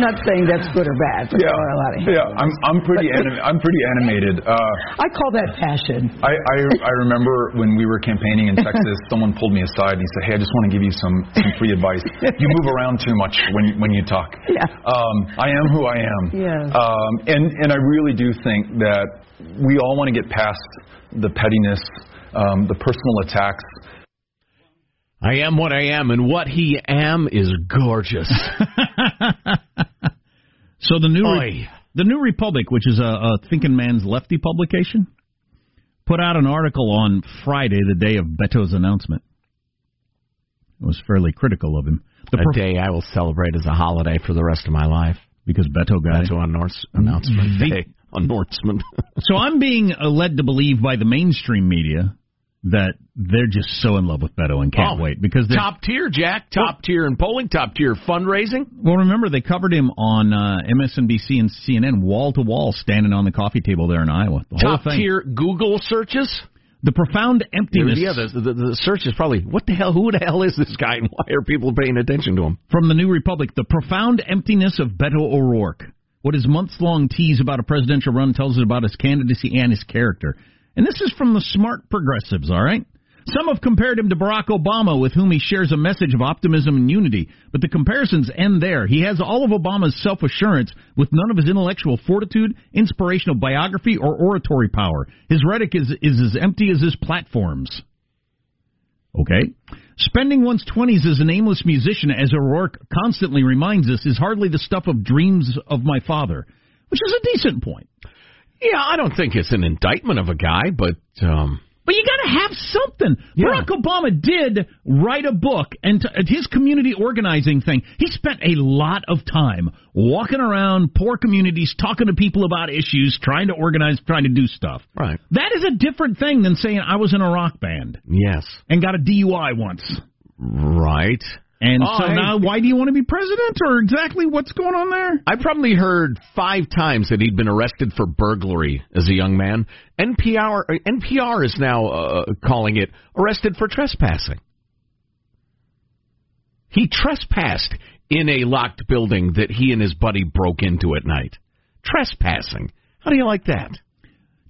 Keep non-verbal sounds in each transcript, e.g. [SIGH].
I'm not saying that's good or bad. But Yeah, a lot of yeah. I'm I'm pretty anim- I'm pretty animated. Uh, I call that passion. I, I I remember when we were campaigning in [LAUGHS] Texas, someone pulled me aside and he said, "Hey, I just want to give you some some free advice. You move around too much when you, when you talk. Yeah. Um, I am who I am. Yes. Um, and and I really do think that we all want to get past the pettiness, um, the personal attacks. I am what I am, and what he am is gorgeous. [LAUGHS] So the new Oy. the New Republic, which is a, a thinking man's lefty publication, put out an article on Friday, the day of Beto's announcement. It was fairly critical of him. The a prof- day I will celebrate as a holiday for the rest of my life. because Beto got it. on Norse announcement The- day [LAUGHS] on Norseman. So I'm being led to believe by the mainstream media that they're just so in love with Beto and can't Oh, wait because they're top tier, Jack. Top tier in polling. Top tier fundraising. Well, remember they covered him on uh, MSNBC and CNN, wall to wall, standing on the coffee table there in Iowa. The Top tier Google searches. The profound emptiness Yeah, the, the, the search is probably what the hell? Who the hell is this guy, and why are people paying attention to him? from the New Republic. The profound emptiness of Beto O'Rourke. What his months-long tease about a presidential run tells us about his candidacy and his character. And this is from the smart progressives, all right? Some have compared him to Barack Obama, with whom he shares a message of optimism and unity. But the comparisons end there. He has all of Obama's self assurance with none of his intellectual fortitude, inspirational biography, or oratory power. His rhetoric is, is as empty as his platforms. Okay? Spending one's 20s as an aimless musician, as O'Rourke constantly reminds us, is hardly the stuff of dreams of my father, which is a decent point. Yeah, I don't think it's an indictment of a guy, but um, But you got to have something. Yeah. Barack Obama did write a book, and t- his community organizing thing, he spent a lot of time walking around poor communities, talking to people about issues, trying to organize, trying to do stuff. Right. That is a different thing than saying I was in a rock band Yes. and got a DUI once. Right. And Oh, so hey. now, why do you want to be president, or exactly what's going on there? I probably heard five times that he'd been arrested for burglary as a young man. NPR NPR is now uh, calling it arrested for trespassing. He trespassed in a locked building that he and his buddy broke into at night. Trespassing. How do you like that?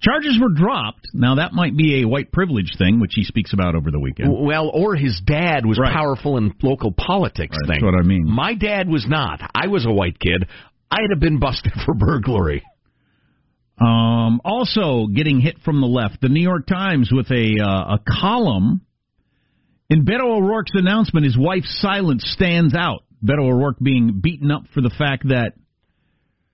Charges were dropped. Now that might be a white privilege thing, which he speaks about over the weekend. Well, or his dad was Right. powerful in local politics. Right, thing. that's what I mean. My dad was not. I was a white kid. I'd have been busted [LAUGHS] for burglary. Um, also, getting hit from the left, the New York Times with a uh, a column in Beto O'Rourke's announcement. His wife's silence stands out. Beto O'Rourke being beaten up for the fact that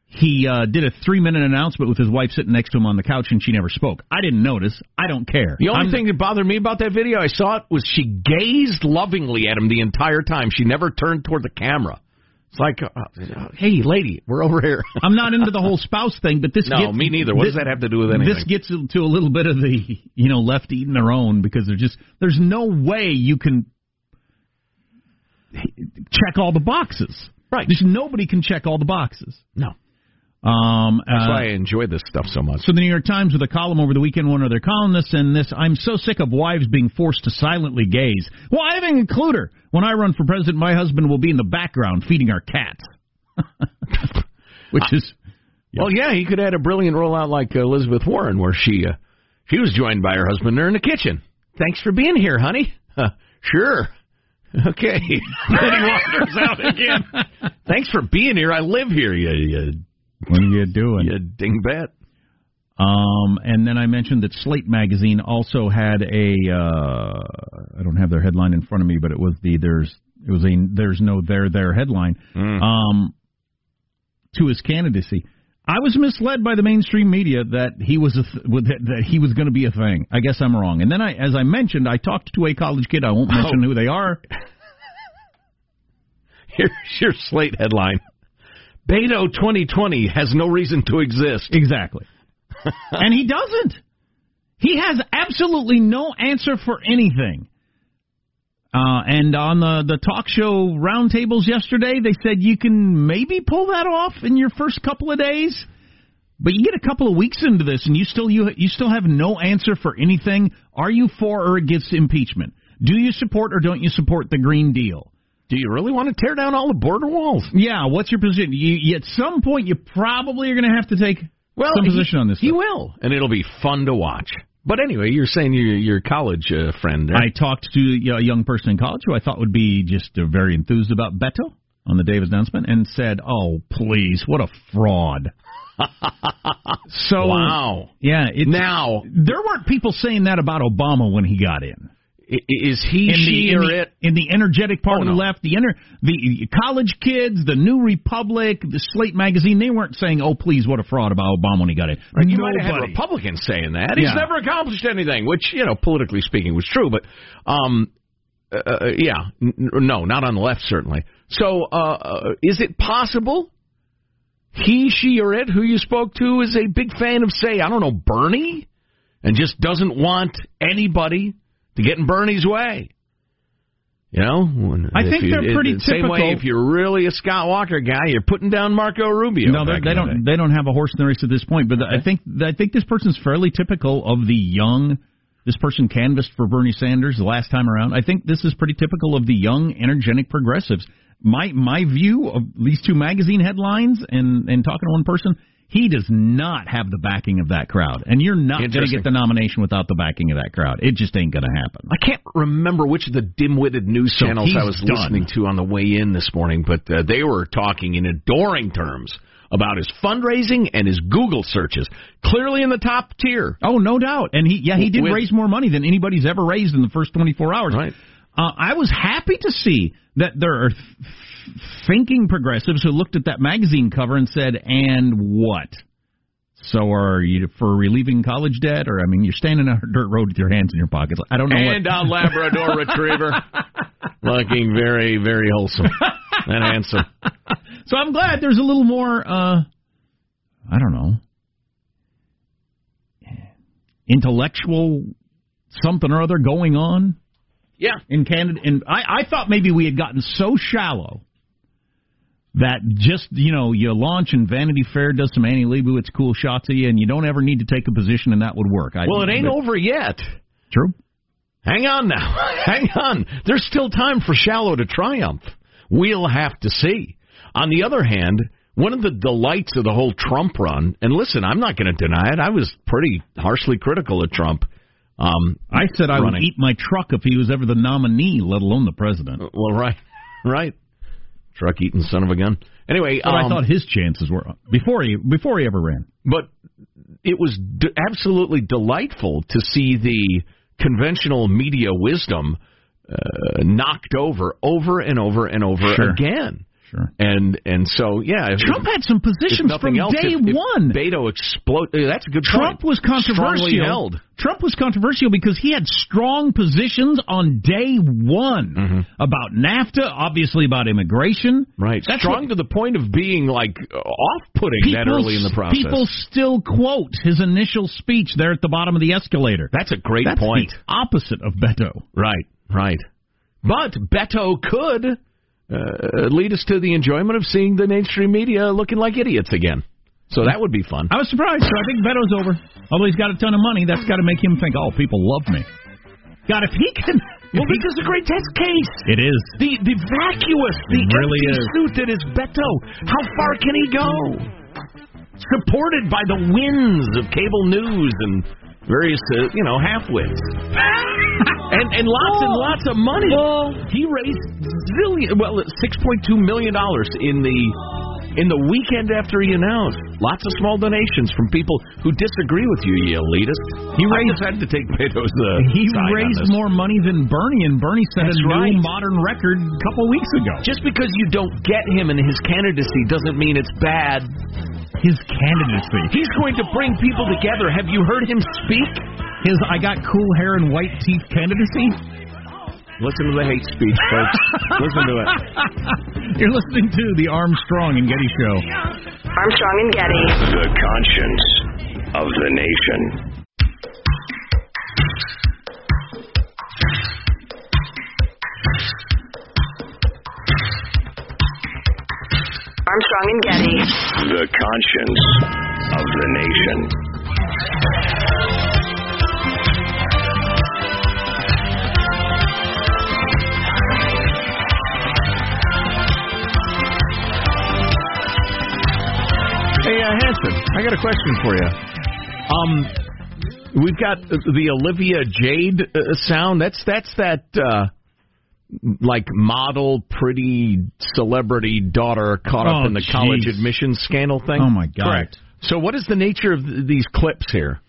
he uh, did a three minute announcement with his wife sitting next to him on the couch and she never spoke. I didn't notice. I don't care. The only I'm- thing that bothered me about that video, I saw it, was she gazed lovingly at him the entire time. She never turned toward the camera. It's like, uh, hey, lady, we're over here. [LAUGHS] I'm not into the whole spouse thing, but this No, gets, me neither. What this- does that have to do with anything? This gets to a little bit of the you know left eating their own because there's just there's no way you can check all the boxes. Right. Just nobody can check all the boxes. no. Um, That's uh, why I enjoy this stuff so much. so the New York Times with a column over the weekend, one of their columnists, and this, I'm so sick of wives being forced to silently gaze. Well, I even include her. When I run for president, my husband will be in the background feeding our cats. [LAUGHS] Which is, Well, yeah, he could have had a brilliant rollout like uh, Elizabeth Warren, where she uh, she was joined by her husband there in the kitchen. Thanks for being here, honey. Uh, sure. [LAUGHS] Okay. [LAUGHS] then he wanders out again. Thanks for being here. I live here. You, you, what are you doing? you dingbat. Um, and then I mentioned that Slate magazine also had a uh, I don't have their headline in front of me, but it was the there's it was a there's no there there headline um, to his candidacy. I was misled by the mainstream media that he was a th- that, that he was going to be a thing. I guess I'm wrong. And then I, as I mentioned, I talked to a college kid. I won't mention who they are. [LAUGHS] Here's your slate headline. Beto 2020 has no reason to exist. Exactly. [LAUGHS] and he doesn't. He has absolutely no answer for anything. Uh, and on the, the talk show roundtables yesterday, they said you can maybe pull that off in your first couple of days. But you get a couple of weeks into this, and you still you you still have no answer for anything. Are you for or against impeachment? Do you support or don't you support the Green Deal? Do you really want to tear down all the border walls? Yeah, what's your position? You, at some point, you probably are going to have to take Well, some he- position on this. He stuff. will, and it'll be fun to watch. But anyway, you're saying your your college uh, friend. There. I talked to a young person in college who I thought would be just uh, very enthused about Beto on the day of his announcement and said, "Oh, please, what a fraud." [LAUGHS] so wow. yeah, it's, Now, there weren't people saying that about Obama when he got in. Is he, In she, the, in, or the, it? in the energetic part Oh, of the left, the inner, the college kids, the New Republic, the Slate magazine, they weren't saying, "Oh, please, what a fraud about Obama when he got in." You might have had Republicans saying that. He's Yeah. never accomplished anything, which, you know, politically speaking was true, but um uh, uh, yeah, n- n- no, not on the left certainly. So, uh, uh is it possible he, she or it who you spoke to is a big fan of say, I don't know, Bernie and just doesn't want anybody to get in Bernie's way? You know, I think you- they're it- pretty Same way, typical. if you're really a Scott Walker guy, you're putting down Marco Rubio. No, they, back they in the don't. They don't have a horse in the race at this point. But I think I think this person's fairly typical of the young. This person canvassed for Bernie Sanders the last time around. I think this is pretty typical of the young, energetic progressives. My my view of these two magazine headlines and and talking to one person, he does not have the backing of that crowd, and you're not going to get the nomination without the backing of that crowd. It just ain't going to happen. I can't remember which of the dim-witted news So channels I was done. listening to on the way in this morning, but uh, they were talking in adoring terms about his fundraising and his Google searches. Clearly in the top tier. Oh, no doubt. And he, yeah, he did With- raise more money than anybody's ever raised in the first 24 hours. Right. Uh, I was happy to see that there are th- thinking progressives who looked at that magazine cover and said, "And what? So are you for relieving college debt, or I mean, you're standing on a dirt road with your hands in your pockets. I don't know. And what... a Labrador [LAUGHS] Retriever, looking very, very wholesome and handsome. So I'm glad there's a little more. uh I don't know, intellectual something or other going on. Yeah, in Canada, and I, I thought maybe we had gotten so shallow that just you know you launch and Vanity Fair does some Annie Leibovitz cool shots of you, and you don't ever need to take a position, and that would work. I, well, it ain't over yet. True. Hang on now. [LAUGHS] Hang on. There's still time for shallow to triumph. We'll have to see. On the other hand, one of the delights of the whole Trump run, and listen, I'm not going to deny it. I was pretty harshly critical of Trump. Um, I said I running. would eat my truck if he was ever the nominee, let alone the president. Well, right, [LAUGHS] right. Truck eating son of a gun. Anyway, but um, I thought his chances were before he before he ever ran. But it was d- absolutely delightful to see the conventional media wisdom uh, knocked over, over and over and over Sure. again. Sure. And and so yeah, if, Trump had some positions from else, day if, if one. Beto explode. That's a good Trump point. was controversial. Trump was controversial because he had strong positions on day one Mm-hmm. about NAFTA, obviously about immigration. Right, That's strong what- to the point of being like off-putting that early in the process. People still quote his initial speech there at the bottom of the escalator. That's a great That's point. the opposite of Beto. Right, right. But Beto could uh, lead us to the enjoyment of seeing the mainstream media looking like idiots again. So that would be fun. I was surprised. So I think Beto's over. Although he's got a ton of money, that's got to make him think, oh, people love me. God, if he can. [LAUGHS] Well, this is a great test case. it is. The the vacuous, the It really empty is. suit that is Beto. How far can he go? Supported by the winds of cable news and various, uh, you know, half-wits. [LAUGHS] and and lots and lots of money. He raised zillion, well, six point two million dollars in the in the weekend after he announced. Lots of small donations from people who disagree with you, you elitist. He raised had to take Beto's. Uh, He raised more money than Bernie, and Bernie set That's a new modern record a couple weeks ago. Just because you don't get him in his candidacy doesn't mean it's bad. His candidacy. He's going to bring people together. Have you heard him speak? His I got cool hair and white teeth candidacy. Listen to the hate speech, folks. [LAUGHS] Listen to it. You're listening to the Armstrong and Getty Show. Armstrong and Getty. The conscience of the nation. Armstrong and Getty. The conscience of the nation. Hey, uh, Hanson, I got a question for you. Um, we've got the Olivia Jade uh, sound. That's that's that uh, like model, pretty celebrity daughter caught Oh, up in the college admissions scandal thing. Oh, my God. Correct. So, what is the nature of th- these clips here?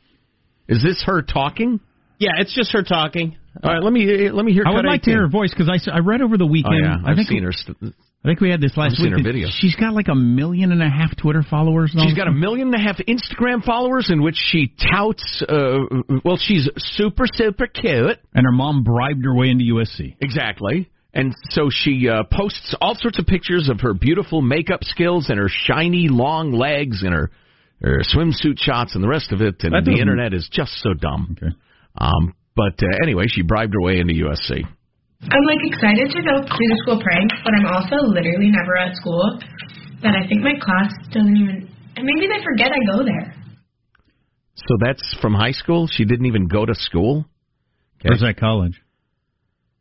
Is this her talking? Yeah, it's just her talking. All right, let me let me hear. I would cut like to hear her voice because I, I read over the Oh weekend. yeah, I I've think seen her. St- I think we had this last week. her video. She's got like a million and a half Twitter followers. now. She's got a million and a half Instagram followers in which she touts. Uh, well, she's super super cute. and her mom bribed her way into USC. Exactly. And so she uh, posts all sorts of pictures of her beautiful makeup skills and her shiny long legs and her, her swimsuit shots and the rest of it. And That the internet is just so dumb. Okay. Um, but uh, anyway, she bribed her way into USC. I'm like excited to go do the school prank, but I'm also literally never at school. That I think my class doesn't even, and maybe they forget I go there. So that's from high school. She didn't even go to school. Where's that college?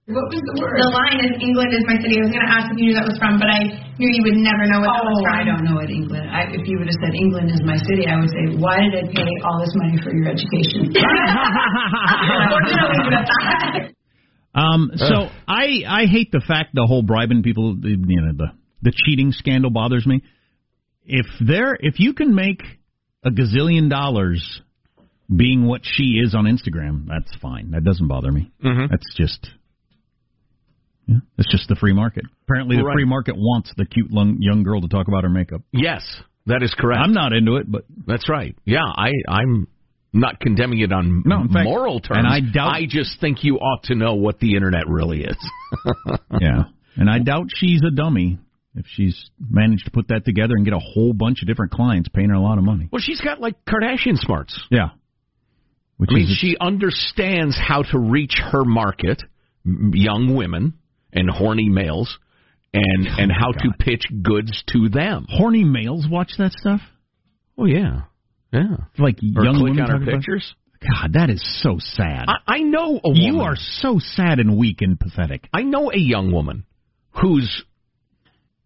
What was the word? The line is England is my city. I was going to ask if you knew that was from, but I knew you would never know what that was Oh, from. I don't know what England. I, if you would have said England is my city, I would say, why did I pay all this money for your education? [LAUGHS] [LAUGHS] Unfortunately, but that. Um, so I I hate the fact the whole bribing people, the- you know, the the cheating scandal bothers me. If there, if you can make a gazillion dollars being what she is on Instagram, that's fine. That doesn't bother me. Mhm. That's just, yeah, it's just the free market. Apparently, the Right. free market wants the cute young girl to talk about her makeup. Yes, that is correct. I'm not into it, but That's right. Yeah, I, I'm not condemning it on No, moral terms. and I doubt- I just think you ought to know what the internet really is. [LAUGHS] yeah. And I doubt she's a dummy if she's managed to put that together and get a whole bunch of different clients paying her a lot of money. Well, she's got like Kardashian smarts. Yeah. Which I mean, she understands how to reach her market, young women and horny males, and oh, and how to pitch goods to them. horny males watch that stuff. Oh yeah, yeah. Like Or young click women on her pictures. God, that is so sad. I, I know a woman. you are so sad and weak and pathetic. I know a young woman who's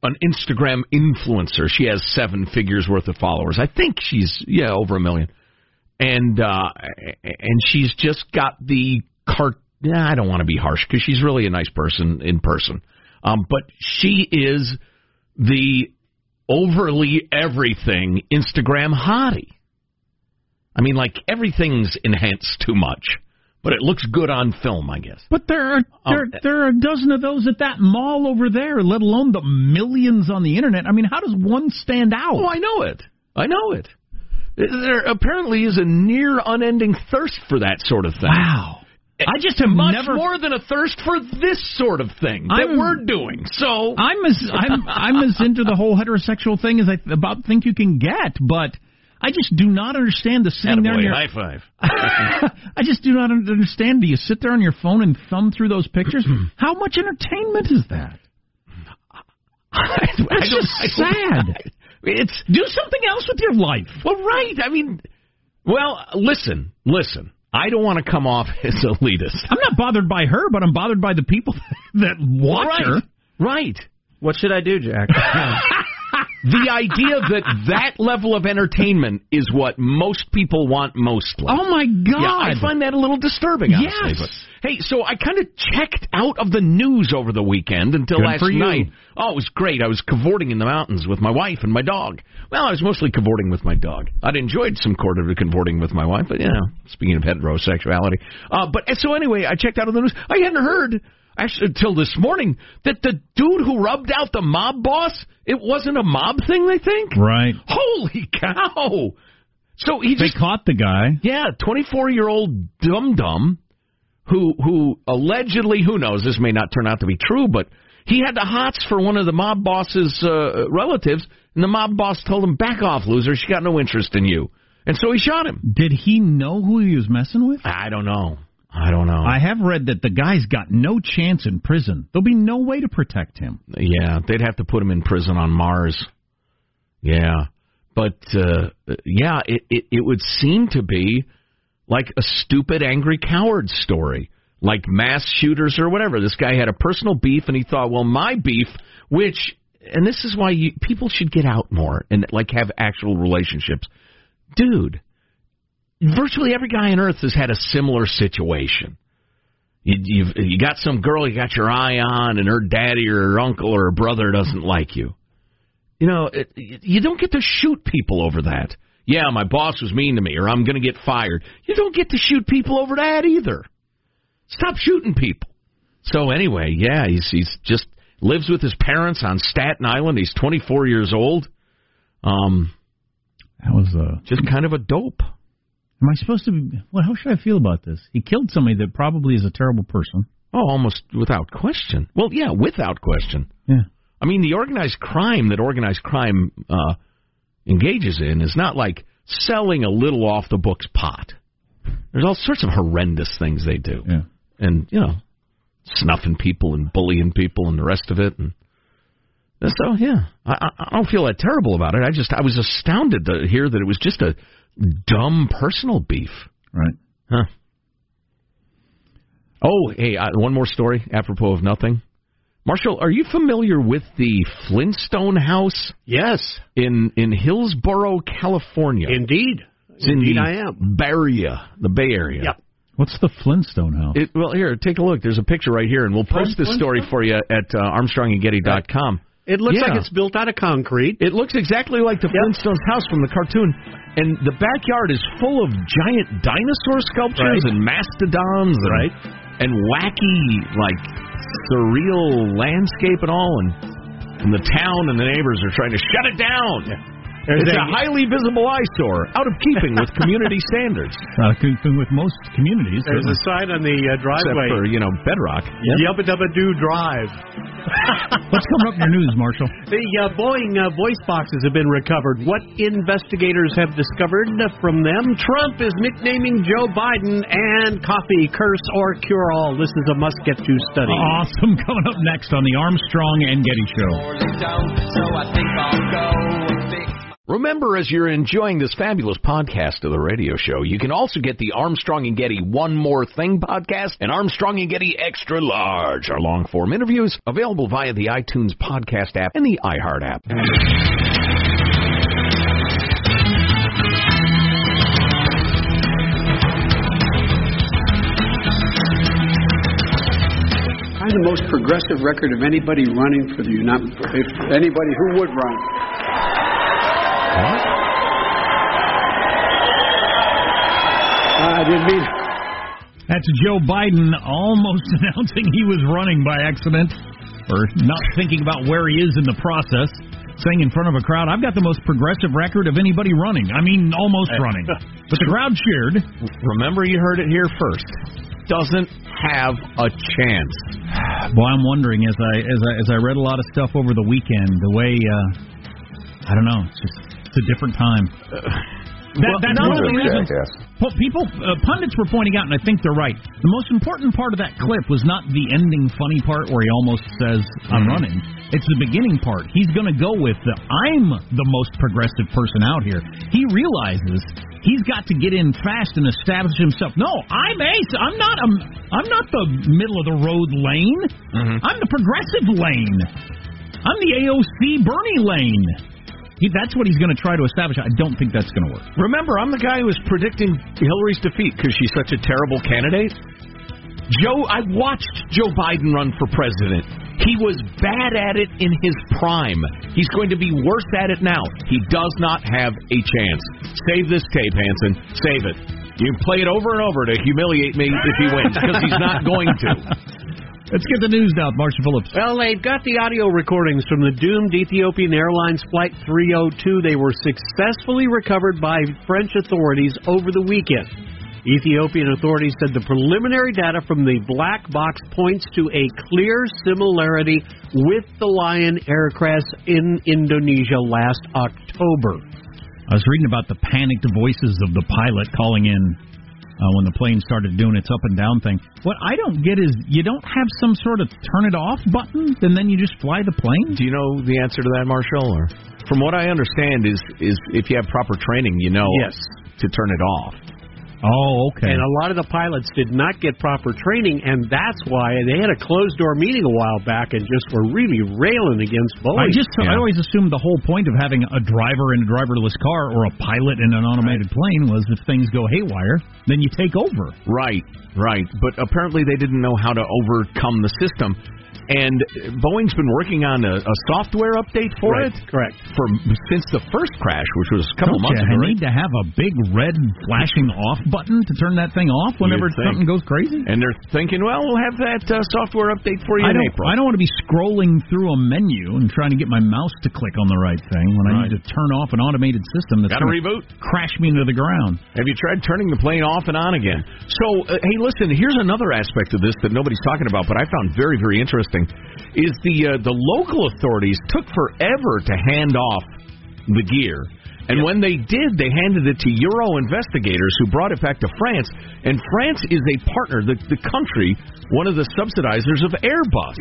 an Instagram influencer. She has seven figures worth of followers. I think she's yeah over a million, and uh, and she's just got the cart. I don't want to be harsh because she's really a nice person in person, um, but she is the overly everything Instagram hottie. I mean, like everything's enhanced too much, but it looks good on film, I guess. But there are Oh, there, there are a dozen of those at that mall over there, let alone the millions on the internet. I mean, how does one stand out? Oh, I know it. I know it. There apparently is a near unending thirst for that sort of thing. Wow. Eh, I just have Much never more than a thirst for this sort of thing that I'm- we're doing. So I'm as I'm I'm as into the whole heterosexual thing as I about think you can get, but I just do not understand the sitting there. in your- high five. [LAUGHS] I just do not understand. Do you sit there on your phone and thumb through those pictures? [CLEARS THROAT] How much entertainment is that? I It's just I don't- sad. [LAUGHS] It's Do something else with your life. well, right. I mean, well, listen, listen. I don't want to come off [LAUGHS] as elitist. I'm not bothered by her, but I'm bothered by the people that watch right. her. Right. What should I do, Jack? The idea that that level of entertainment is what most people want mostly. Oh my God! Yeah, I find that a little disturbing, honestly. Yes. But, hey, so I kind of checked out of the news over the weekend until Good last night. Oh, it was great. I was cavorting in the mountains with my wife and my dog. Well, I was mostly cavorting with my dog. I'd enjoyed some sort of cavorting with my wife, but you know, speaking of heterosexuality. Uh, but so anyway, I checked out of the news. I hadn't heard actually until this morning that the dude who rubbed out the mob boss, it wasn't a mob thing. They think. Right. Holy cow! So he They just caught the guy. yeah, 24 year old dum dum who who allegedly who knows this may not turn out to be true, but he had the hots for one of the mob boss's uh, relatives, and the mob boss told him, "Back off, loser. She got no interest in you." And so he shot him. Did he know who he was messing with? I don't know. I don't know. I have read that the guy's got no chance in prison. There'll be no way to protect him. Yeah, they'd have to put him in prison on Mars. Yeah, but uh, yeah, it, it it would seem to be like a stupid angry coward story, like mass shooters or whatever. This guy had a personal beef, and he thought, well, my beef, which, and this is why you, people should get out more and like have actual relationships, dude. Virtually every guy on earth has had a similar situation. You, you've you got some girl you got your eye on, and her daddy or her uncle or her brother doesn't like you. You know, it, you don't get to shoot people over that. Yeah, my boss was mean to me, or I'm going to get fired. You don't get to shoot people over that either. Stop shooting people. So anyway, yeah, he's he's just lives with his parents on Staten Island. He's 24 years old. Um, That was uh just kind of a dope. Am I supposed to be well, how should I feel about this? He killed somebody that probably is a terrible person. Oh, almost without question. Well, yeah, without question. Yeah. I mean, the organized crime that organized crime uh, engages in is not like selling a little off the books pot. There's all sorts of horrendous things they do, Yeah. and you know, snuffing people and bullying people and the rest of it. And so, yeah, I, I I don't feel that terrible about it. I just I was astounded to hear that it was just a dumb personal beef. Right. Huh. Oh, hey, uh, one more story apropos of nothing. Marshall, are you familiar with the Flintstone House Yes, in in Hillsborough, California? indeed. It's in Indeed, the I am. Bay Area, the Bay Area. Yep. What's the Flintstone house? It, well, here, take a look. There's a picture right here, and we'll post this story for you at uh, ArmstrongandGetty.com. It looks Yeah. like it's built out of concrete. It looks exactly like the Flintstones house from the cartoon, and the backyard is full of giant dinosaur sculptures Right. and mastodons, and, Right. And wacky, like surreal landscape and all, and and the town and the neighbors are trying to shut it down. There's it's a- a highly visible eyesore, out of keeping with community [LAUGHS] standards. Uh, keeping with most communities. There's a sign on the uh, Except driveway. for, you know, Bedrock. Yubba Dubba Doo Drive. [LAUGHS] What's coming up in your news, Marshall? The uh, Boeing uh, voice boxes have been recovered. What investigators have discovered from them? Trump is nicknaming Joe Biden and coffee, curse or cure all. This is a must get to study. Awesome. [LAUGHS] Coming up next on the Armstrong and Getty Show. Remember, as you're enjoying this fabulous podcast of the radio show, you can also get the Armstrong and Getty One More Thing podcast and Armstrong and Getty Extra Large, our long form interviews, available via the iTunes podcast app and the iHeart app. I have the most progressive record of anybody running for the United anybody who would run. I didn't mean. That's Joe Biden almost [LAUGHS] announcing he was running by accident or not thinking about where he is in the process, saying in front of a crowd, I've got the most progressive record of anybody running. I mean, almost running. [LAUGHS] But the crowd cheered. Remember, you heard it here first. Doesn't have a chance. Boy, I'm wondering as I as I as I read a lot of stuff over the weekend, the way uh I don't know, it's just it's a different time. That, Well, that's not one of the reasons. Well, people, uh, pundits were pointing out, and I think they're right. The most important part of that clip was not the ending funny part where he almost says, "I'm running." It's the beginning part. He's going to go with the "I'm the most progressive person out here." He realizes he's got to get in fast and establish himself. No, I'm ace. I'm not. A, I'm not the middle of the road lane. I'm the progressive lane. I'm the AOC Bernie lane. He, that's what he's going to try to establish. I don't think that's going to work. Remember, I'm the guy who was predicting Hillary's defeat because she's such a terrible candidate. Joe, I watched Joe Biden run for president. He was bad at it in his prime. He's going to be worse at it now. He does not have a chance. Save this tape, Hanson. Save it. You can play it over and over to humiliate me if he wins because he's not going to. [LAUGHS] Let's get the news now, Marshall Phillips. Well, they've got the audio recordings from the doomed Ethiopian Airlines Flight 302. They were successfully recovered by French authorities over the weekend. Ethiopian authorities said the preliminary data from the black box points to a clear similarity with the Lion aircraft in Indonesia last October. I was reading about the panicked voices of the pilot calling in uh, when the plane started doing its up and down thing. What I don't get is you don't have some sort of turn it off button, and then you just fly the plane. Do you know the answer to that, Marshall? Or from what I understand, is is if you have proper training, you know Yes. to turn it off. Oh, okay. And a lot of the pilots did not get proper training, and that's why they had a closed door meeting a while back and just were really railing against Boeing. I just I always assumed the whole point of having a driver in a driverless car or a pilot in an automated plane was if things go haywire, then you take over. Right, right. But apparently they didn't know how to overcome the system. And Boeing's been working on a, a software update for Right, it. Correct. For since the first crash, which was a couple Don't months you ago. need to have a big red flashing off button to turn that thing off whenever something goes crazy? And they're thinking, well, we'll have that uh, software update for you I in April. I don't want to be scrolling through a menu and trying to get my mouse to click on the right thing when I need to turn off an automated system that's Gotta gonna reboot. crash me into the ground. Have you tried turning the plane off and on again? So, uh, hey, listen. Here's another aspect of this that nobody's talking about, but I found very, very interesting. Is the uh, the local authorities took forever to hand off the gear, and when they did, they handed it to Euro investigators who brought it back to France. And France is a partner, the the country, one of the subsidizers of Airbus.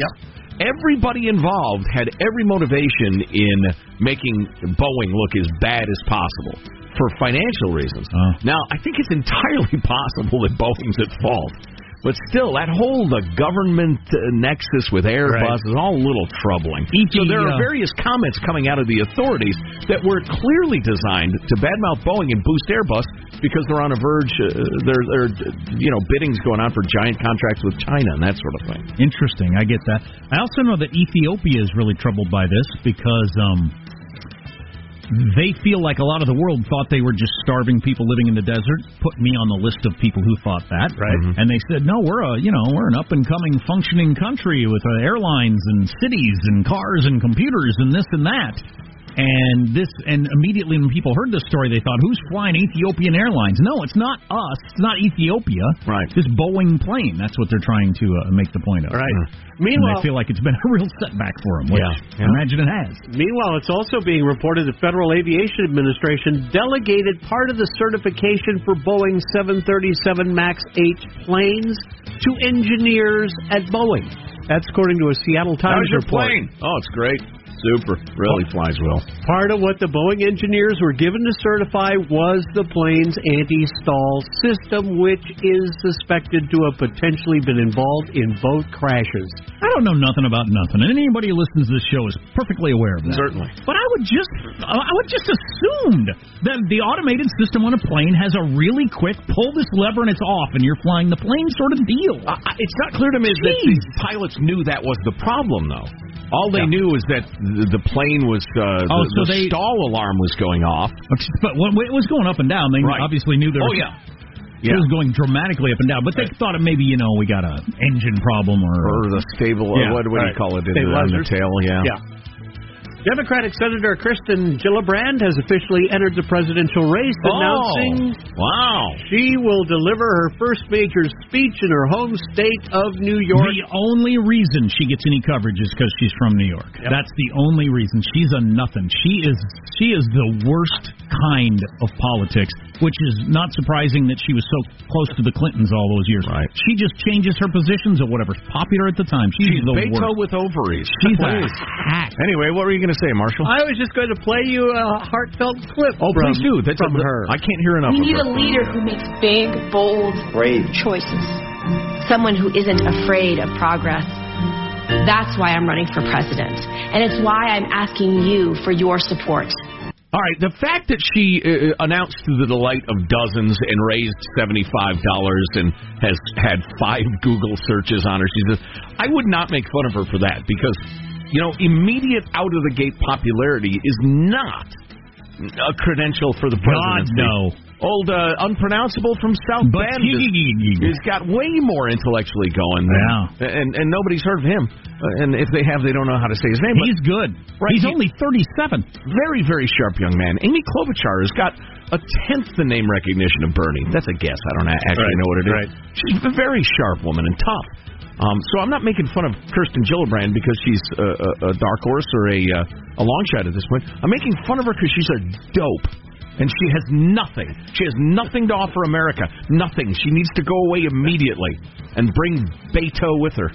Everybody involved had every motivation in making Boeing look as bad as possible for financial reasons. Now, I think it's entirely [LAUGHS] possible that Boeing's at fault. But still, that whole the government uh, nexus with Airbus Right. is all a little troubling. so there are uh, various comments coming out of the authorities that were clearly designed to badmouth Boeing and boost Airbus because they're on a verge. Uh, there, there, are, you know, biddings going on for giant contracts with China and that sort of thing. Interesting. I get that. I also know that Ethiopia is really troubled by this because um, they feel like a lot of the world thought they were just starving people living in the desert. Put me on the list of people who thought that. Right. And they said, no, we're a you know we're an up and coming functioning country with uh, airlines and cities and cars and computers and this and that. And this, and immediately when people heard this story, they thought, "Who's flying Ethiopian Airlines?" No, it's not us. It's not Ethiopia. Right. This Boeing plane. That's what they're trying to uh, make the point of. Right. And Meanwhile- I feel like it's been [LAUGHS] a real setback for them. Which Yeah. I imagine it has. Meanwhile, it's also being reported the Federal Aviation Administration delegated part of the certification for Boeing 737 MAX 8 planes to engineers at Boeing. That's according to a Seattle Times How's report. plane? Oh, it's great. Super. Really flies well. Part of what the Boeing engineers were given to certify was the plane's anti-stall system, which is suspected to have potentially been involved in both crashes. I don't know nothing about nothing, and anybody who listens to this show is perfectly aware of that. Certainly. But I would just, I would just assumed that the automated system on a plane has a really quick pull this lever and it's off, and you're flying the plane sort of deal. Uh, it's not clear to me that the pilots knew that was the problem, though. All they knew was that the, plane was uh, Oh, the, so the they- stall alarm was going off. But when it was going up and down, they Right. obviously knew there Oh, was. yeah. It was going dramatically up and down, but they thought it maybe you know we got a engine problem or Or the stable, Yeah, or what, what do right. you call it? in the- on the tail, yeah. Yeah. Democratic Senator Kirsten Gillibrand has officially entered the presidential race, Oh, announcing wow. she will deliver her first major speech in her home state of New York. The only reason she gets any coverage is because she's from New York. That's the only reason. She's a nothing. She is she is the worst kind of politics, which is not surprising that she was so close to the Clintons all those years. Right. She just changes her positions of whatever's popular at the time. She's, She's the Beto worst. with ovaries. She's a hack. Anyway, what were you going to say, Marshall? I was just going to play you a heartfelt clip. oh, from, please do. That's from a, her. I can't hear enough We of need her. a leader who makes big, bold Brave. choices. Someone who isn't afraid of progress. That's why I'm running for president. And it's why I'm asking you for your support. All right, the fact that she uh, announced to the delight of dozens and raised seventy-five dollars and has had five [LAUGHS] Google searches on her, she says, "I would not make fun of her for that because, you know, immediate out of the gate popularity is not a credential for the God no. Old uh, unpronounceable from South Bend. He's got way more intellectually going. Than, and and nobody's heard of him. And if they have, they don't know how to say his name. but- He's good. Right, He's he- only 37. very, very sharp young man. Amy Klobuchar has got a tenth the name recognition of Bernie. That's a guess. I don't actually Right, know what it is. right. She's a very sharp woman and tough. Um, so I'm not making fun of Kirsten Gillibrand because she's a, a, a dark horse or a, uh, a long shot at this point. I'm making fun of her because she's a dope. And she has nothing. She has nothing to offer America. Nothing. She needs to go away immediately and bring Beto with her.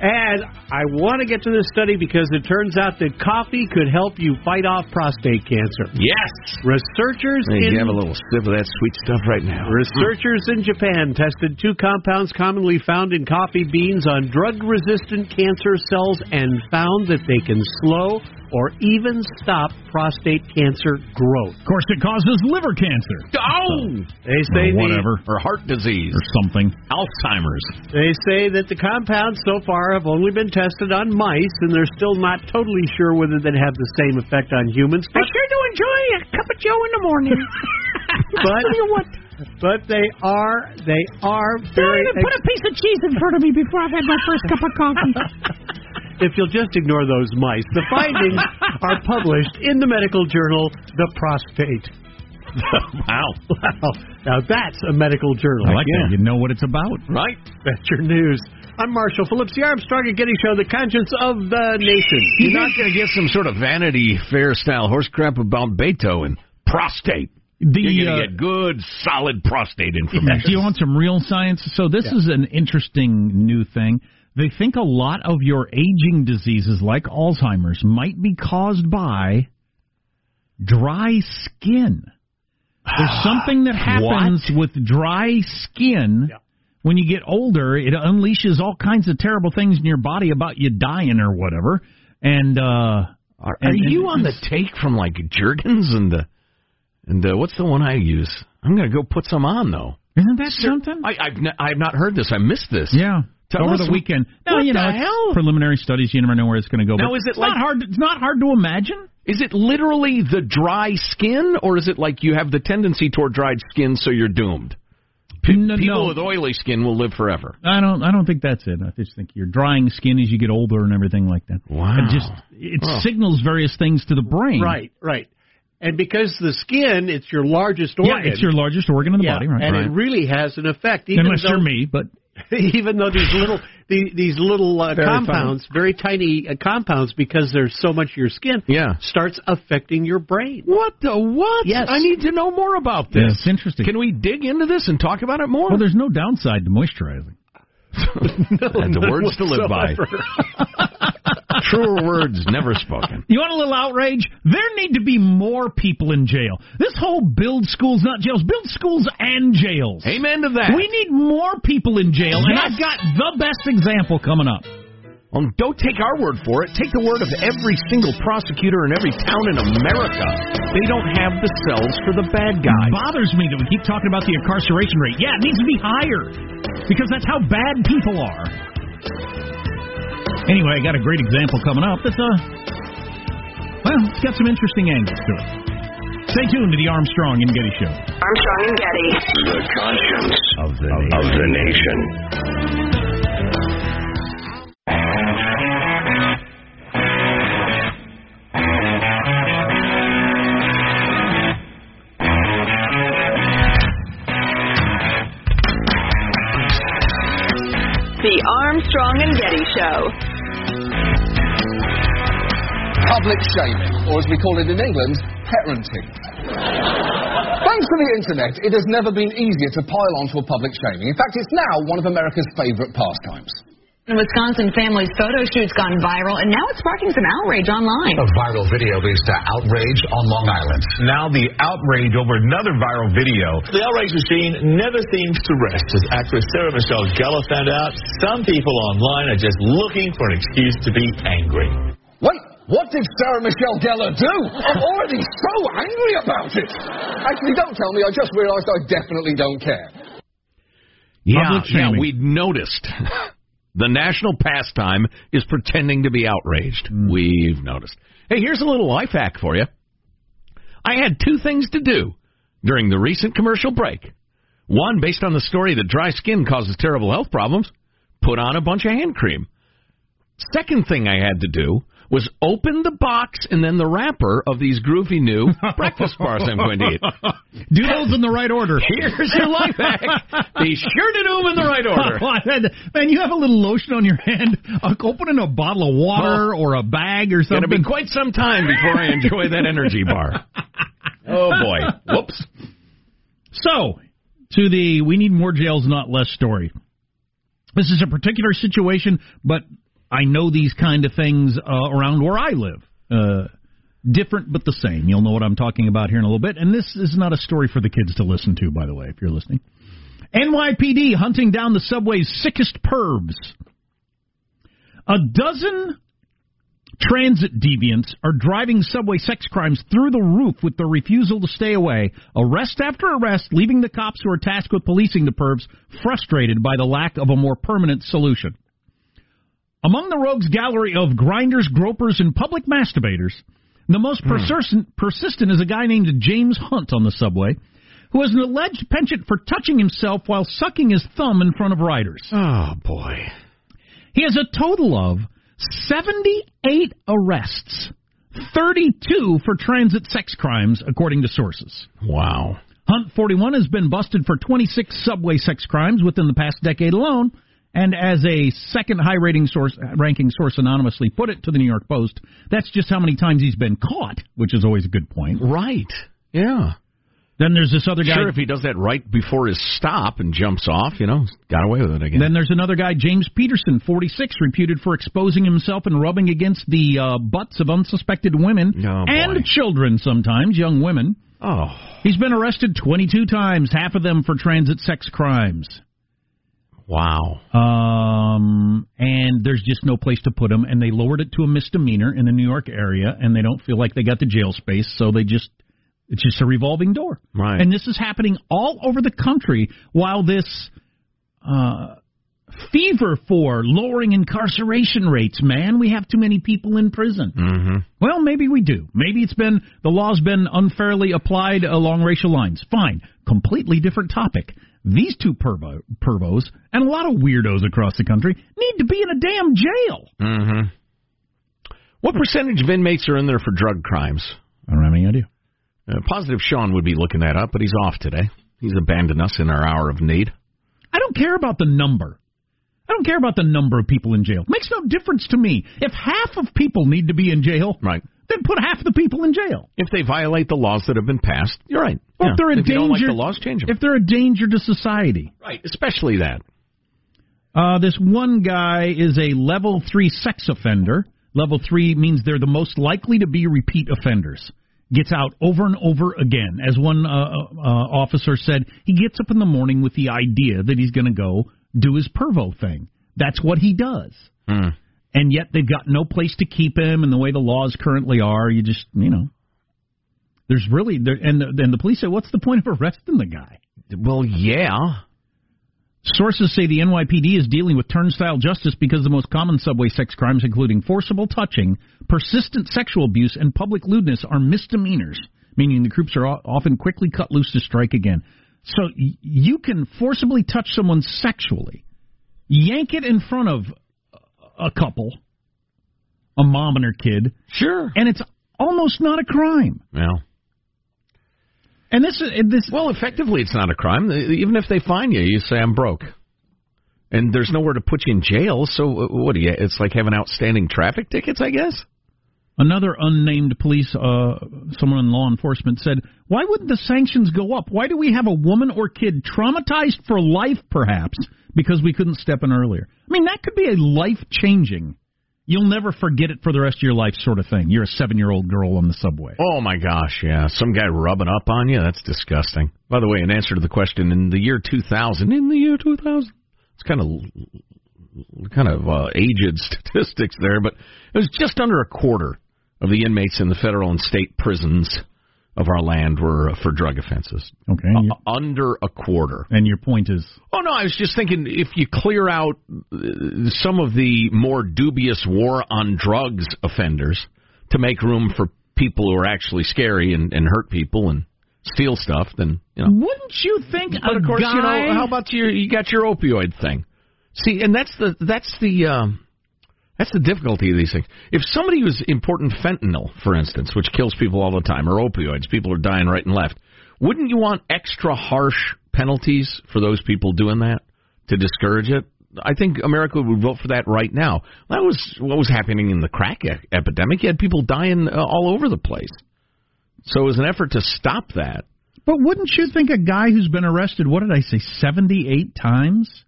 And I want to get to this study because it turns out that coffee could help you fight off prostate cancer. Yes. Researchers Hey, in you have a little sip of that sweet stuff right now. Researchers in Japan tested two compounds commonly found in coffee beans on drug resistant cancer cells and found that they can slow or even stop prostate cancer growth. Of course, it causes liver cancer. Oh! They say Or the- whatever. Or heart disease. Or something. Alzheimer's. They say that the compounds so far have only been tested on mice, and they're still not totally sure whether they have the same effect on humans. But, sure do enjoy a cup of Joe in the morning. [LAUGHS] but, what? but they are they are very. Don't even put a piece of cheese in front of me before I've had my first cup of coffee. [LAUGHS] if you'll just ignore those mice, the findings [LAUGHS] are published in the medical journal The Prostate. [LAUGHS] wow. Wow. Now that's a medical journal. I like that. You know what it's about. Right. That's your news. I'm Marshall Phillips, the Armstrong and Getty Show, the conscience of the nation. You're not going to get some sort of Vanity Fair style horse crap about Beto and prostate. The, You're going to uh, get good, solid prostate information. Do you want some real science? So this is an interesting new thing. They think a lot of your aging diseases, like Alzheimer's, might be caused by dry skin. There's [SIGHS] something that happens with dry skin when you get older. It unleashes all kinds of terrible things in your body about you dying or whatever. And uh, Are, are and- you and- on the take from like Jergens and the and uh, what's the one I use? I'm going to go put some on though. Isn't that something? I, I've n- I've not heard this. I missed this. Yeah. Tell over us the weekend. No, what you know, the hell? preliminary studies. You never know where it's going to go. Now, but is it it's like- not hard? It's not hard to imagine. Is it literally the dry skin, or is it like you have the tendency toward dried skin, so you're doomed? P- No, people no. with oily skin will live forever. I don't. I don't think that's it. I just think you're drying skin as you get older and everything like that. Wow. It just it Oh. signals various things to the brain. Right, right. And because the skin, it's your largest organ. Yeah, it's your largest organ in the Yeah, body, right? And right. it really has an effect. Even Unless though, you're me, but [LAUGHS] even though these little these, these little uh, Very compounds, very tiny uh, compounds, because there's so much of your skin, yeah. starts affecting your brain. What the what? Yes. I need to know more about Yeah, this. it's interesting. Can we dig into this and talk about it more? well, there's no downside to moisturizing. [LAUGHS] And the words to live by. [LAUGHS] Truer words never spoken. You want a little outrage? There need to be more people in jail. This whole build schools, not jails, build schools and jails. Amen to that. We need more people in jail, and I've got the best example coming up. Well, don't take our word for it. Take the word of every single prosecutor in every town in America. They don't have the cells for the bad guys. It bothers me that we keep talking about the incarceration rate. Yeah, it needs to be higher because that's how bad people are. Anyway, I got a great example coming up. That's uh, well, it's got some interesting angles to it. Stay tuned to the Armstrong and Getty Show. Armstrong and Getty. The conscience Of the of the nation. Public shaming, or as we call it in England, parenting. Thanks to the internet, it has never been easier to pile onto a public shaming. In fact, it's now one of America's favourite pastimes. A Wisconsin family's photo shoot's gone viral, and now it's sparking some outrage online. A viral video leads to outrage on Long Island. Now the outrage over another viral video. The outrage machine never seems to rest. As actress Sarah Michelle Gellar found out, some people online are just looking for an excuse to be angry. Wait, what did Sarah Michelle Gellar do? I'm already so angry about it. Actually, don't tell me. I just realised I definitely don't care. Yeah, Public yeah, shaming. we noticed. [LAUGHS] the national pastime is pretending to be outraged. Hmm. We've noticed. Hey, here's a little life hack for you. I had two things to do during the recent commercial break. One, based on the story that dry skin causes terrible health problems, put on a bunch of hand cream. Second thing I had to do was open the box and then the wrapper of these groovy new [LAUGHS] breakfast bars I'm going to eat. Do those in the right order. Here's your life hack. Be sure to do them in the right order. [LAUGHS] Man, you have a little lotion on your hand, uh, opening a bottle of water or a bag or It's going to something. be quite some time before I enjoy that energy bar. [LAUGHS] Oh boy. Whoops. So, to the we need more jails, not less story. This is a particular situation, but I know these kind of things uh, around where I live. Uh, different but the same. You'll know what I'm talking about here in a little bit. And this is not a story for the kids to listen to, by the way, if you're listening. NYPD hunting down the subway's sickest pervs. A dozen transit deviants are driving subway sex crimes through the roof with their refusal to stay away. Arrest after arrest, leaving the cops who are tasked with policing the pervs frustrated by the lack of a more permanent solution. Among the rogues gallery of grinders, gropers, and public masturbators, the most hmm. persistent, persistent is a guy named James Hunt on the subway, who has an alleged penchant for touching himself while sucking his thumb in front of riders. Oh boy. He has a total of 78 arrests, 32 for transit sex crimes, according to sources. Wow. Hunt 41 has been busted for 26 subway sex crimes within the past decade alone. And as a second high rating source, ranking source anonymously put it to the New York Post, that's just how many times he's been caught, which is always a good point. Right. Yeah. Then there's this other guy. Sure, if he does that right before his stop and jumps off, you know, got away with it again. Then there's another guy, James Peterson, 46, reputed for exposing himself and rubbing against the uh, butts of unsuspected women Oh, boy. and children sometimes, young women. Oh. He's been arrested 22 times, half of them for transit sex crimes. Wow. Um, and there's just no place to put them, and they lowered it to a misdemeanor in the New York area, and they don't feel like they got the jail space, so they just it's just a revolving door. Right. And this is happening all over the country while this uh, fever for lowering incarceration rates, man. We have too many people in prison. Mm-hmm. Well, maybe we do. Maybe it's been the law's been unfairly applied along racial lines. Fine. Completely different topic. These two pervo, pervos and a lot of weirdos across the country need to be in a damn jail. Mm-hmm. What percentage of inmates are in there for drug crimes? I don't have any idea. Uh, Positive Sean would be looking that up, but he's off today. He's abandoned us in our hour of need. I don't care about the number. I don't care about the number of people in jail. Makes no difference to me. If half of people need to be in jail, right. then put half the people in jail. If they violate the laws that have been passed, you're right. Or Yeah. if they're a if danger, like the laws, change them. If they're a danger to society. Right, especially that. Uh, this one guy is a level three sex offender. Level three means they're the most likely to be repeat offenders. Gets out over and over again. As one uh, uh, officer said, he gets up in the morning with the idea that he's going to go do his pervo thing. That's what he does. Hmm. And yet they've got no place to keep him, and the way the laws currently are, you just, you know. There's really, there, and, the, and the police say, what's the point of arresting the guy? Well, yeah. Sources say the NYPD is dealing with turnstile justice because the most common subway sex crimes, including forcible touching, persistent sexual abuse, and public lewdness, are misdemeanors, meaning the groups are often quickly cut loose to strike again. So y- you can forcibly touch someone sexually, yank it in front of a couple, a mom and her kid, sure, and it's almost not a crime. Well. And this is this. Well, effectively, it's not a crime. Even if they fine you, you say I'm broke, and there's nowhere to put you in jail. So uh, what do you? It's like having outstanding traffic tickets, I guess. Another unnamed police, uh, someone in law enforcement said, "Why wouldn't the sanctions go up? Why do we have a woman or kid traumatized for life, perhaps because we couldn't step in earlier? I mean, that could be a life changing. You'll never forget it for the rest of your life, sort of thing. You're a seven year old girl on the subway. Oh my gosh, yeah, some guy rubbing up on you. That's disgusting. By the way, in answer to the question, in the year 2000, in the year 2000, it's kind of kind of uh, aged [LAUGHS] statistics there, but it was just under a quarter of the inmates in the federal and state prisons of our land were uh, for drug offenses. Okay, Uh, under a quarter. And your point is, Oh no, I was just thinking if you clear out uh, some of the more dubious war on drugs offenders to make room for people who are actually scary and, and hurt people and steal stuff, then you know. wouldn't you think? But a of course, guy, you know, how about your you got your opioid thing? See, and that's the that's the um, that's the difficulty of these things. If somebody was importing fentanyl, for instance, which kills people all the time, or opioids, people are dying right and left. Wouldn't you want extra harsh penalties for those people doing that to discourage it? I think America would vote for that right now. That was what was happening in the crack e- epidemic. You had people dying uh, all over the place. So, as an effort to stop that, But wouldn't you think a guy who's been arrested, what did I say, 78 times?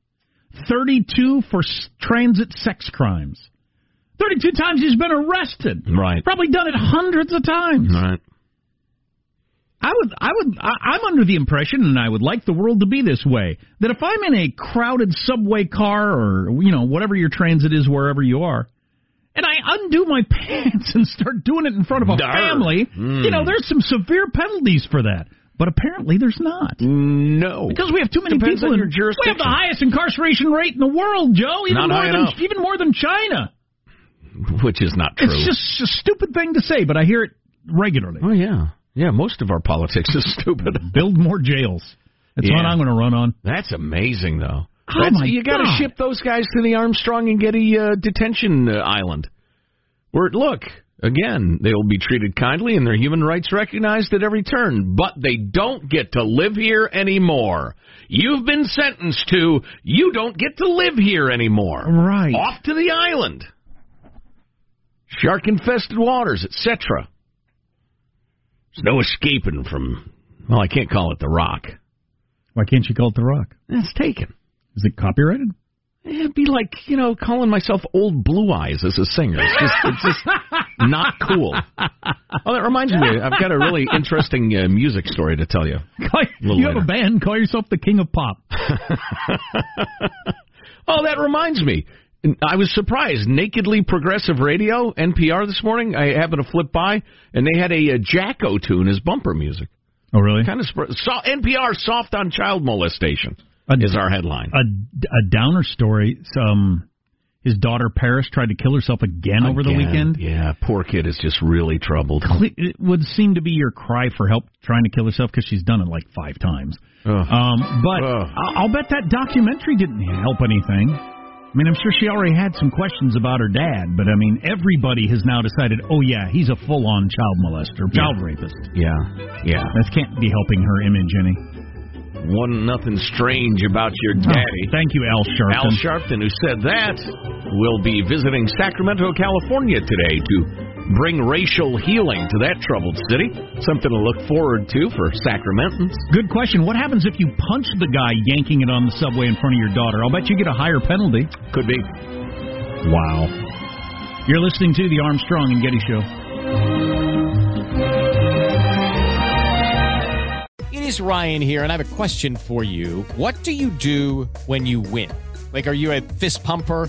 32 for s- transit sex crimes. 32 times he's been arrested. Right. Probably done it hundreds of times. Right. I would, I would, I, I'm under the impression, and I would like the world to be this way, that if I'm in a crowded subway car or, you know, whatever your transit is, wherever you are, and I undo my [LAUGHS] pants and start doing it in front of a Darn. family, Mm. you know, there's some severe penalties for that. But apparently there's not. No. Because we have too many Depends people in your We have the highest incarceration rate in the world, Joe. Even Not more than enough. even more than China. Which is not true. It's just a stupid thing to say, but I hear it regularly. Oh yeah, yeah. Most of our politics is [LAUGHS] stupid. Build more jails. That's what I'm going to run on. That's amazing, though. Oh, That's, my you got to ship those guys to the Armstrong and Getty uh, detention uh, island. Where look again, they will be treated kindly and their human rights recognized at every turn, but they don't get to live here anymore. You've been sentenced to. You don't get to live here anymore. Right. Off to the island. Shark infested waters, etc. There's no escaping from. Well, I can't call it the Rock. Why can't you call it The Rock? It's taken. Is it copyrighted? It'd be like you know calling myself Old Blue Eyes as a singer. It's just it's just not cool. Oh, that reminds me. I've got a really interesting uh, music story to tell you. you have a band, call yourself the King of Pop. [LAUGHS] Oh, that reminds me. I was surprised. Nakedly Progressive Radio, NPR this morning. I happened to flip by, and they had a, uh Jacko tune as bumper music. Oh, really? Kind of sp- so, NPR soft on child molestation. is our headline. A, a downer story. Some his daughter Paris tried to kill herself again, over the weekend. Yeah, poor kid is just really troubled. It would seem to be your cry for help trying to kill herself because she's done it like five times. Ugh. Um, but Ugh. I'll bet that documentary didn't help anything. I mean, I'm sure she already had some questions about her dad, but I mean, everybody has now decided, oh yeah, he's a full-on child molester, child rapist. Yeah, yeah. That can't be helping her image any. One nothing strange about your oh, daddy. Oh, thank you, Al Sharpton. Al Sharpton, who said that, will be visiting Sacramento, California today to bring racial healing to that troubled city. Something to look forward to for Sacramentans. Good question. What happens if you punch the guy yanking it on the subway in front of your daughter? I'll bet you get a higher penalty. Could be. Wow. You're listening to the Armstrong and Getty Show. It is Ryan here, and I have a question for you. What do you do when you win? Like, are you a fist pumper?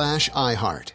slash iHeart.